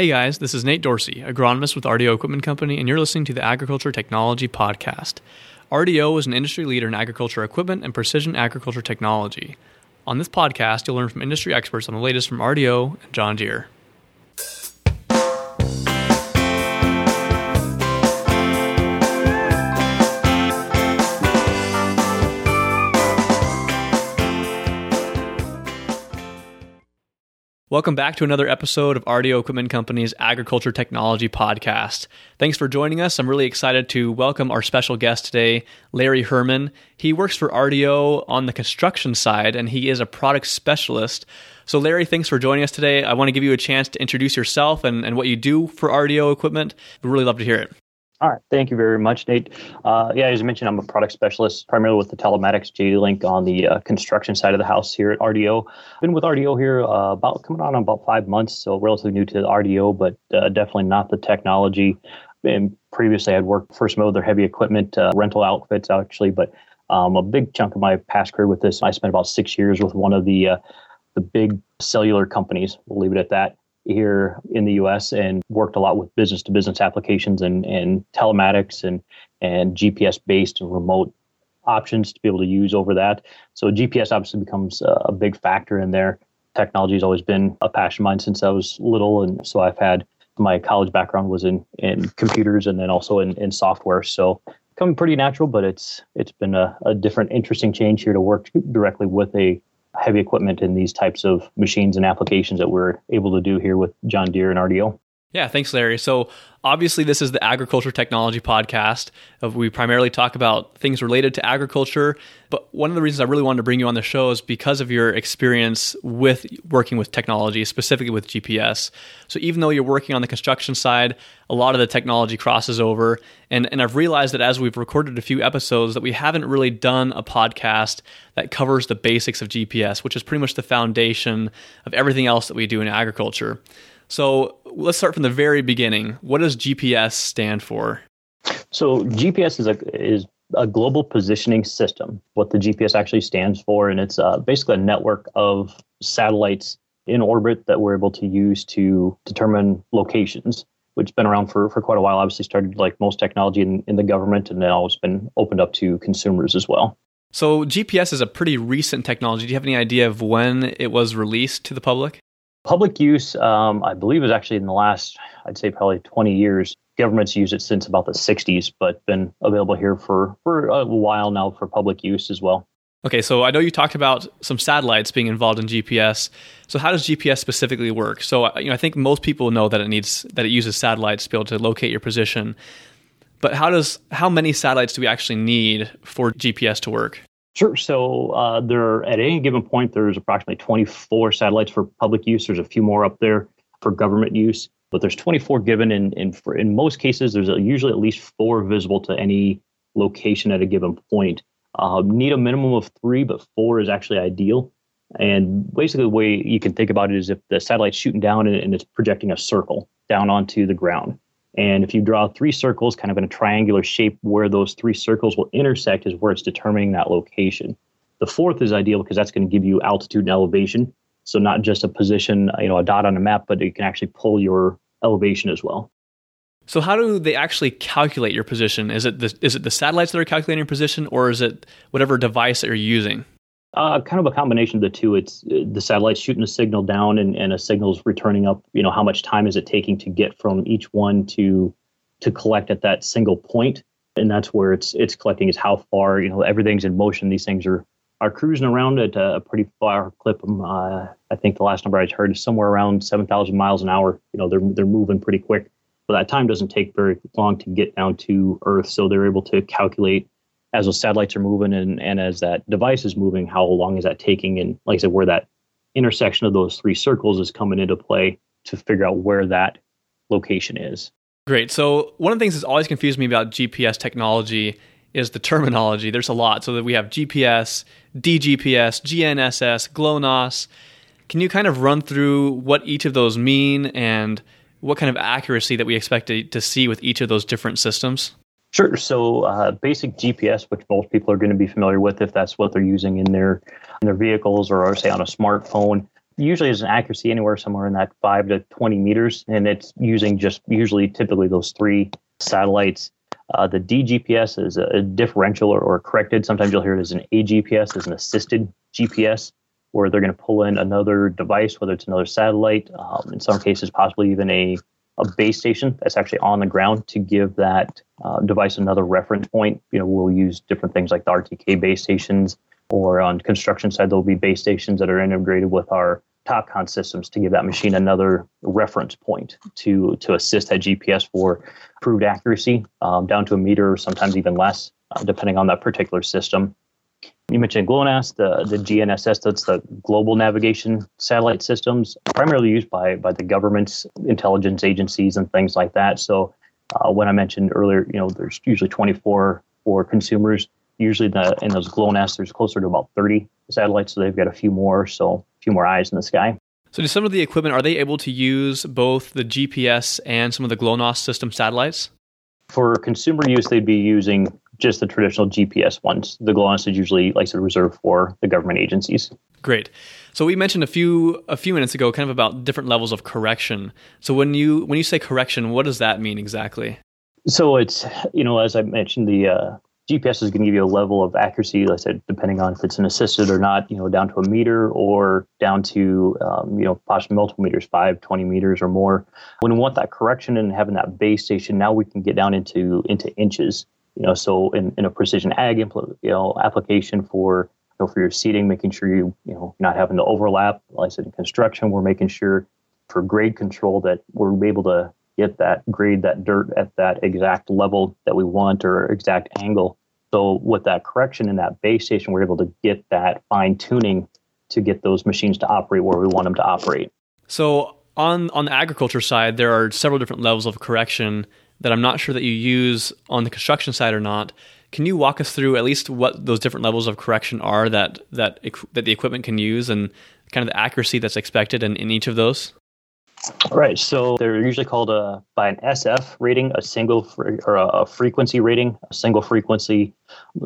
Hey guys, this is Nate Dorsey, agronomist with RDO Equipment Company, and you're listening to the Agriculture Technology Podcast. RDO is an industry leader in agriculture equipment and precision agriculture technology. On this podcast, you'll learn from industry experts on the latest from RDO and John Deere. Welcome back to another episode of RDO Equipment Company's Agriculture Technology Podcast. Thanks for joining us. I'm really excited to welcome our special guest today, Larry Herman. He works for RDO on the construction side and he is a product specialist. So, Larry, thanks for joining us today. I want to give you a chance to introduce yourself and, and what you do for RDO equipment. We'd really love to hear it. All right. Thank you very much, Nate. Uh, yeah, as you mentioned, I'm a product specialist, primarily with the telematics JD-Link on the uh, construction side of the house here at RDO. Been with RDO here uh, about coming on about five months, so relatively new to the RDO, but uh, definitely not the technology. And previously, I'd worked for some other heavy equipment uh, rental outfits, actually, but um, a big chunk of my past career with this, I spent about six years with one of the uh, the big cellular companies. We'll leave it at that here in the US and worked a lot with business to business applications and, and telematics and, and GPS based and remote options to be able to use over that. So GPS obviously becomes a big factor in there. Technology has always been a passion of mine since I was little. And so I've had my college background was in, in computers and then also in, in software. So coming pretty natural, but it's it's been a, a different, interesting change here to work directly with a heavy equipment in these types of machines and applications that we're able to do here with John Deere and RDO. Yeah, thanks, Larry. So, obviously, this is the Agriculture Technology Podcast. Uh, we primarily talk about things related to agriculture. But one of the reasons I really wanted to bring you on the show is because of your experience with working with technology, specifically with GPS. So, even though you're working on the construction side, a lot of the technology crosses over. And, and I've realized that as we've recorded a few episodes, that we haven't really done a podcast that covers the basics of GPS, which is pretty much the foundation of everything else that we do in agriculture. So let's start from the very beginning. What does GPS stand for? So GPS is a is a global positioning system. What the GPS actually stands for, and it's uh, basically a network of satellites in orbit that we're able to use to determine locations. Which has been around for, for quite a while. Obviously, started like most technology in, in the government, and now it's been opened up to consumers as well. So GPS is a pretty recent technology. Do you have any idea of when it was released to the public? Public use, um, I believe, is actually in the last, I'd say, probably 20 years. Governments use it since about the 60s, but been available here for, for a while now for public use as well. Okay, so I know you talked about some satellites being involved in GPS. So how does GPS specifically work? So you know, I think most people know that it needs that it uses satellites to be able to locate your position. But how does how many satellites do we actually need for GPS to work? Sure. So uh, there, at any given point, there's approximately 24 satellites for public use. There's a few more up there for government use, but there's 24 given. And in, in, most cases, there's usually at least four visible to any location at a given point. Uh, need a minimum of three, but four is actually ideal. And basically, the way you can think about it is if the satellite's shooting down and, and it's projecting a circle down onto the ground. And if you draw three circles kind of in a triangular shape where those three circles will intersect is where it's determining that location. The fourth is ideal because that's going to give you altitude and elevation. So not just a position, you know, a dot on a map, but it can actually pull your elevation as well. So how do they actually calculate your position? Is it the, is it the satellites that are calculating your position, or is it whatever device that you're using? Uh, kind of a combination of the two. It's uh, the satellites shooting a signal down and, and a signal's returning up. You know, how much time is it taking to get from each one to to collect at that single point? And that's where it's it's collecting is how far. You know, everything's in motion. These things are are cruising around at a pretty far clip. Um, uh, I think the last number I heard is somewhere around seven thousand miles an hour. You know, they're they're moving pretty quick. But that time doesn't take very long to get down to Earth, so they're able to calculate as those satellites are moving and, and as that device is moving, how long is that taking? And like I said, where that intersection of those three circles is coming into play to figure out where that location is. Great. So one of the things that's always confused me about GPS technology is the terminology. There's a lot. So that we have GPS, DGPS, GNSS, GLONASS. Can you kind of run through what each of those mean and what kind of accuracy that we expect to, to see with each of those different systems? Sure. So uh, basic GPS, which most people are going to be familiar with if that's what they're using in their in their vehicles or say on a smartphone. usually has an accuracy anywhere somewhere in that five to 20 meters, and it's using just usually typically those three satellites. Uh, the DGPS is a, a differential or, or, corrected. Sometimes you'll hear it as an AGPS, as an assisted GPS, where they're going to pull in another device, whether it's another satellite, um, in some cases, possibly even a, a base station that's actually on the ground to give that uh, device another reference point. You know, we'll use different things like the RTK base stations, or on construction side, there'll be base stations that are integrated with our TopCon systems to give that machine another reference point to to assist that GPS for proved accuracy um, down to a meter, or sometimes even less, uh, depending on that particular system. You mentioned GLONASS, the, the GNSS, that's the global navigation satellite systems, primarily used by, by the government's intelligence agencies and things like that. So uh, when I mentioned earlier, you know, there's usually 24 for consumers. Usually the, in those GLONASS, there's closer to about 30 satellites, so they've got a few more. So a few more eyes in the sky. So, do some of the equipment are they able to use both the GPS and some of the GLONASS system satellites? For consumer use, they'd be using just the traditional GPS ones. The GLONASS is usually, like I said, reserved for the government agencies. Great. So we mentioned a few a few minutes ago, kind of about different levels of correction. So when you when you say correction, what does that mean exactly? So it's you know as I mentioned the uh, GPS is going to give you a level of accuracy, like I said, depending on if it's an assisted or not, you know, down to a meter or down to, um, you know, possibly multiple meters, five, 20 meters or more. When we want that correction and having that base station, now we can get down into into inches. You know, so in, in a precision ag impl- you know, application for know, for your seeding, making sure you you know not having to overlap. Like I said, in construction, we're making sure for grade control that we're able to get that grade that dirt at that exact level that we want or exact angle so with that correction in that base station, we're able to get that fine tuning to get those machines to operate where we want them to operate. So on on the agriculture side, there are several different levels of correction that I'm not sure that you use on the construction side or not. Can you walk us through at least what those different levels of correction are that that that the equipment can use and kind of the accuracy that's expected in, in each of those? Right. So they're usually called a, by an SF rating, a single fre- or a, a, frequency rating, a single frequency.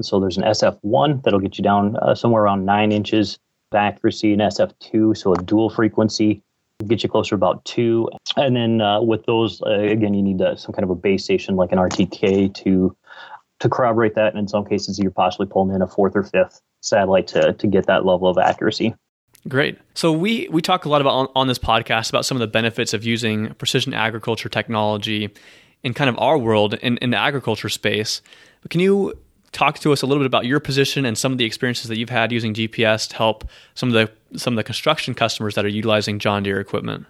So there's an SF1 that'll get you down uh, somewhere around nine inches of accuracy, an SF2, so a dual frequency get you closer about two. And then uh, with those, uh, again, you need uh, some kind of a base station like an RTK to to corroborate that. And in some cases, you're possibly pulling in a fourth or fifth satellite to to get that level of accuracy. Great. So we we talk a lot about on, on, this podcast about some of the benefits of using precision agriculture technology in kind of our world in, in the agriculture space. But can you talk to us a little bit about your position and some of the experiences that you've had using GPS to help some of the some of the construction customers that are utilizing John Deere equipment?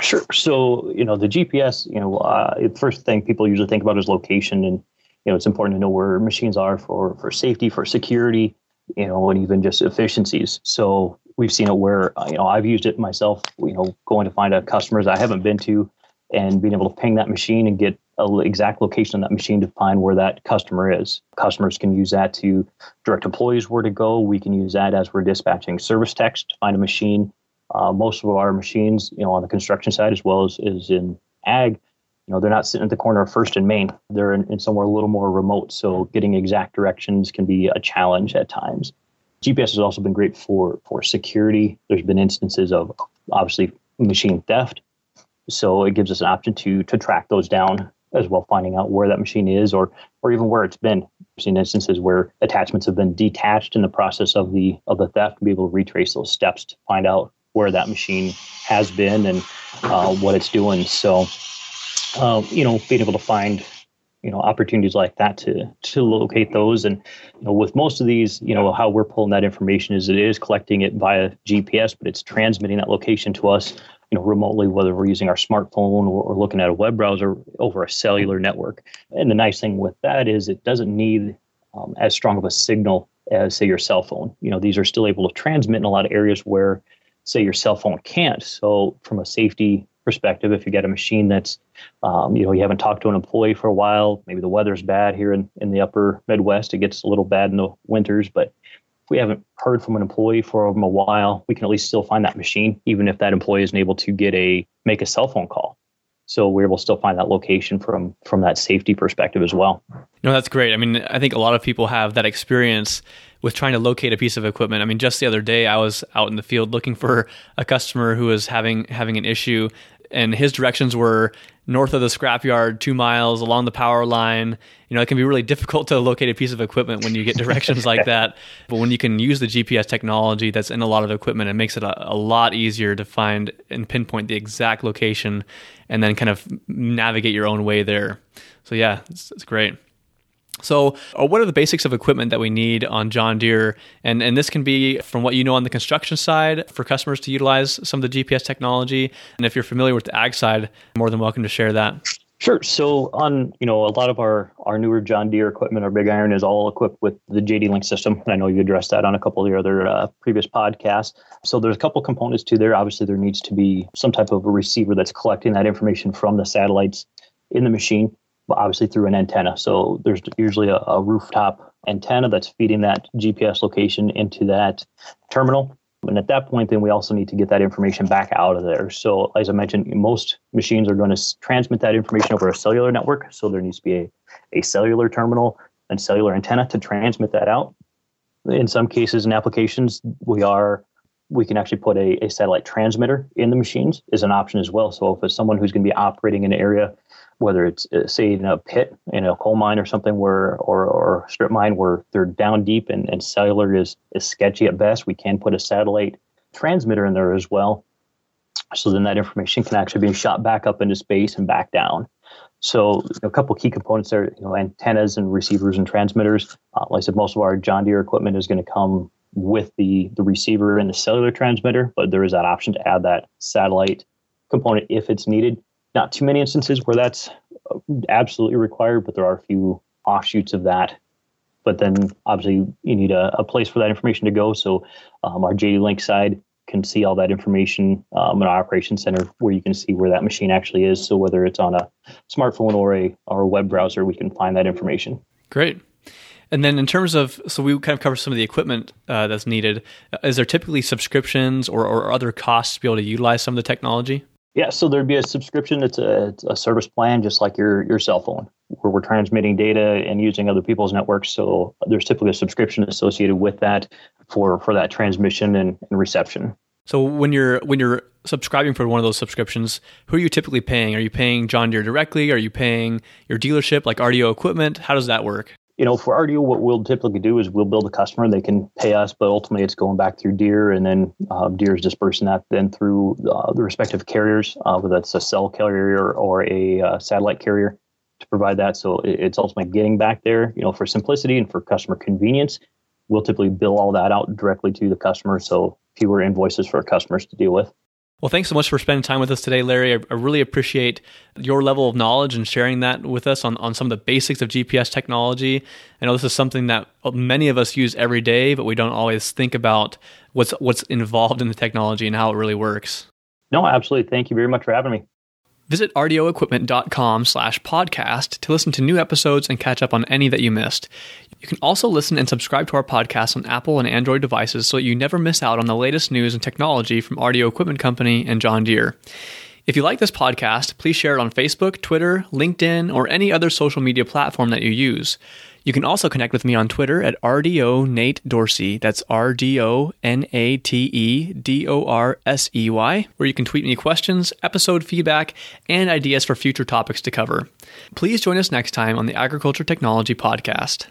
Sure. So you know the GPS. You know, uh, the first thing people usually think about is location, and you know it's important to know where machines are for for safety, for security, you know, and even just efficiencies. So we've seen it where uh, you know I've used it myself. You know, going to find a customers I haven't been to, and being able to ping that machine and get a exact location on that machine to find where that customer is. Customers can use that to direct employees where to go. We can use that as we're dispatching service text to find a machine. Uh, most of our machines, you know, on the construction side as well as is in ag, you know, they're not sitting at the corner of First and Main. They're in, in somewhere a little more remote. So getting exact directions can be a challenge at times. GPS has also been great for for security. There's been instances of obviously machine theft, so it gives us an option to to track those down as well, finding out where that machine is or or even where it's been. We've seen instances where attachments have been detached in the process of the of the theft, to be able to retrace those steps to find out where that machine has been and uh, what it's doing. So, uh, you know, being able to find you know opportunities like that to to locate those. And you know with most of these you know how we're pulling that information is it is collecting it via GPS but it's transmitting that location to us you know remotely whether we're using our smartphone or, or looking at a web browser over a cellular network. And the nice thing with that is it doesn't need um, as strong of a signal as say your cell phone. You know these are still able to transmit in a lot of areas where say your cell phone can't. So from a safety perspective, if you get a machine that's, um, you know, you haven't talked to an employee for a while, maybe the weather's bad here in, in the upper Midwest, it gets a little bad in the winters, but if we haven't heard from an employee for a while, we can at least still find that machine, even if that employee isn't able to get a make a cell phone call. So we're able to still find that location from from that safety perspective as well. No, that's great. I mean, I think a lot of people have that experience with trying to locate a piece of equipment. I mean, just the other day I was out in the field looking for a customer who was having having an issue and his directions were north of the scrapyard, 2 miles along the power line. You know, it can be really difficult to locate a piece of equipment when you get directions like that. But when you can use the GPS technology that's in a lot of equipment, it makes it a, a lot easier to find and pinpoint the exact location and then kind of navigate your own way there. So yeah, it's, it's great. So, uh, what are the basics of equipment that we need on John Deere? And and this can be from what you know on the construction side for customers to utilize some of the GPS technology. And if you're familiar with the ag side, more than welcome to share that. Sure. So on you know a lot of our our newer John Deere equipment, our big iron is all equipped with the JD Link system, and I know you addressed that on a couple of your other uh, previous podcasts. So there's a couple components to there. Obviously, there needs to be some type of a receiver that's collecting that information from the satellites in the machine obviously through an antenna. So there's usually a, a, rooftop antenna that's feeding that GPS location into that terminal. And at that point, then we also need to get that information back out of there. So as I mentioned, most machines are going to transmit that information over a cellular network. So there needs to be a, a cellular terminal and cellular antenna to transmit that out. In some cases and applications, we are we can actually put a, a satellite transmitter in the machines is an option as well. So if it's someone who's going to be operating in an area whether it's uh, say in a pit in a coal mine or something where or or strip mine where they're down deep and, and cellular is is sketchy at best we can put a satellite transmitter in there as well. So then that information can actually be shot back up into space and back down. So a couple key components there you know antennas and receivers and transmitters. Uh, like i said most of our john deere equipment is going to come with the the receiver and the cellular transmitter but there is that option to add that satellite component if it's needed not too many instances where that's absolutely required, but there are a few offshoots of that. But then obviously you need a, a place for that information to go. So um, our JD Link side can see all that information um, in our operations center where you can see where that machine actually is. So whether it's on a smartphone or a or a web browser, we can find that information. Great. And then in terms of, so we kind of cover some of the equipment uh, that's needed. Is there typically subscriptions or, or other costs to be able to utilize some of the technology? Yeah, so there'd be a subscription. It's a, it's a service plan, just like your your cell phone, where we're transmitting data and using other people's networks. So there's typically a subscription associated with that for for that transmission and, and reception. So when you're when you're subscribing for one of those subscriptions, who are you typically paying? Are you paying John Deere directly? Are you paying your dealership like RDO Equipment? How does that work? You know, for our deal, what we'll typically do is we'll build a customer. They can pay us, but ultimately it's going back through Deere, and then uh, Deere is dispersing that then through uh, the respective carriers, uh, whether that's a cell carrier or a uh, satellite carrier, to provide that. So it's ultimately getting back there. You know, for simplicity and for customer convenience, we'll typically bill all that out directly to the customer, so fewer invoices for customers to deal with. Well, thanks so much for spending time with us today, Larry. I, really appreciate your level of knowledge and sharing that with us on, on some of the basics of GPS technology. I know this is something that many of us use every day, but we don't always think about what's what's involved in the technology and how it really works. No, absolutely. Thank you very much for having me. Visit rdoequipment.com slash podcast to listen to new episodes and catch up on any that you missed. You can also listen and subscribe to our podcast on Apple and Android devices so that you never miss out on the latest news and technology from RDO Equipment Company and John Deere. If you like this podcast, please share it on Facebook, Twitter, LinkedIn, or any other social media platform that you use. You can also connect with me on Twitter at RDO Nate Dorsey. That's R D O N A T E D O R S E Y, where you can tweet me questions, episode feedback, and ideas for future topics to cover. Please join us next time on the Agriculture Technology Podcast.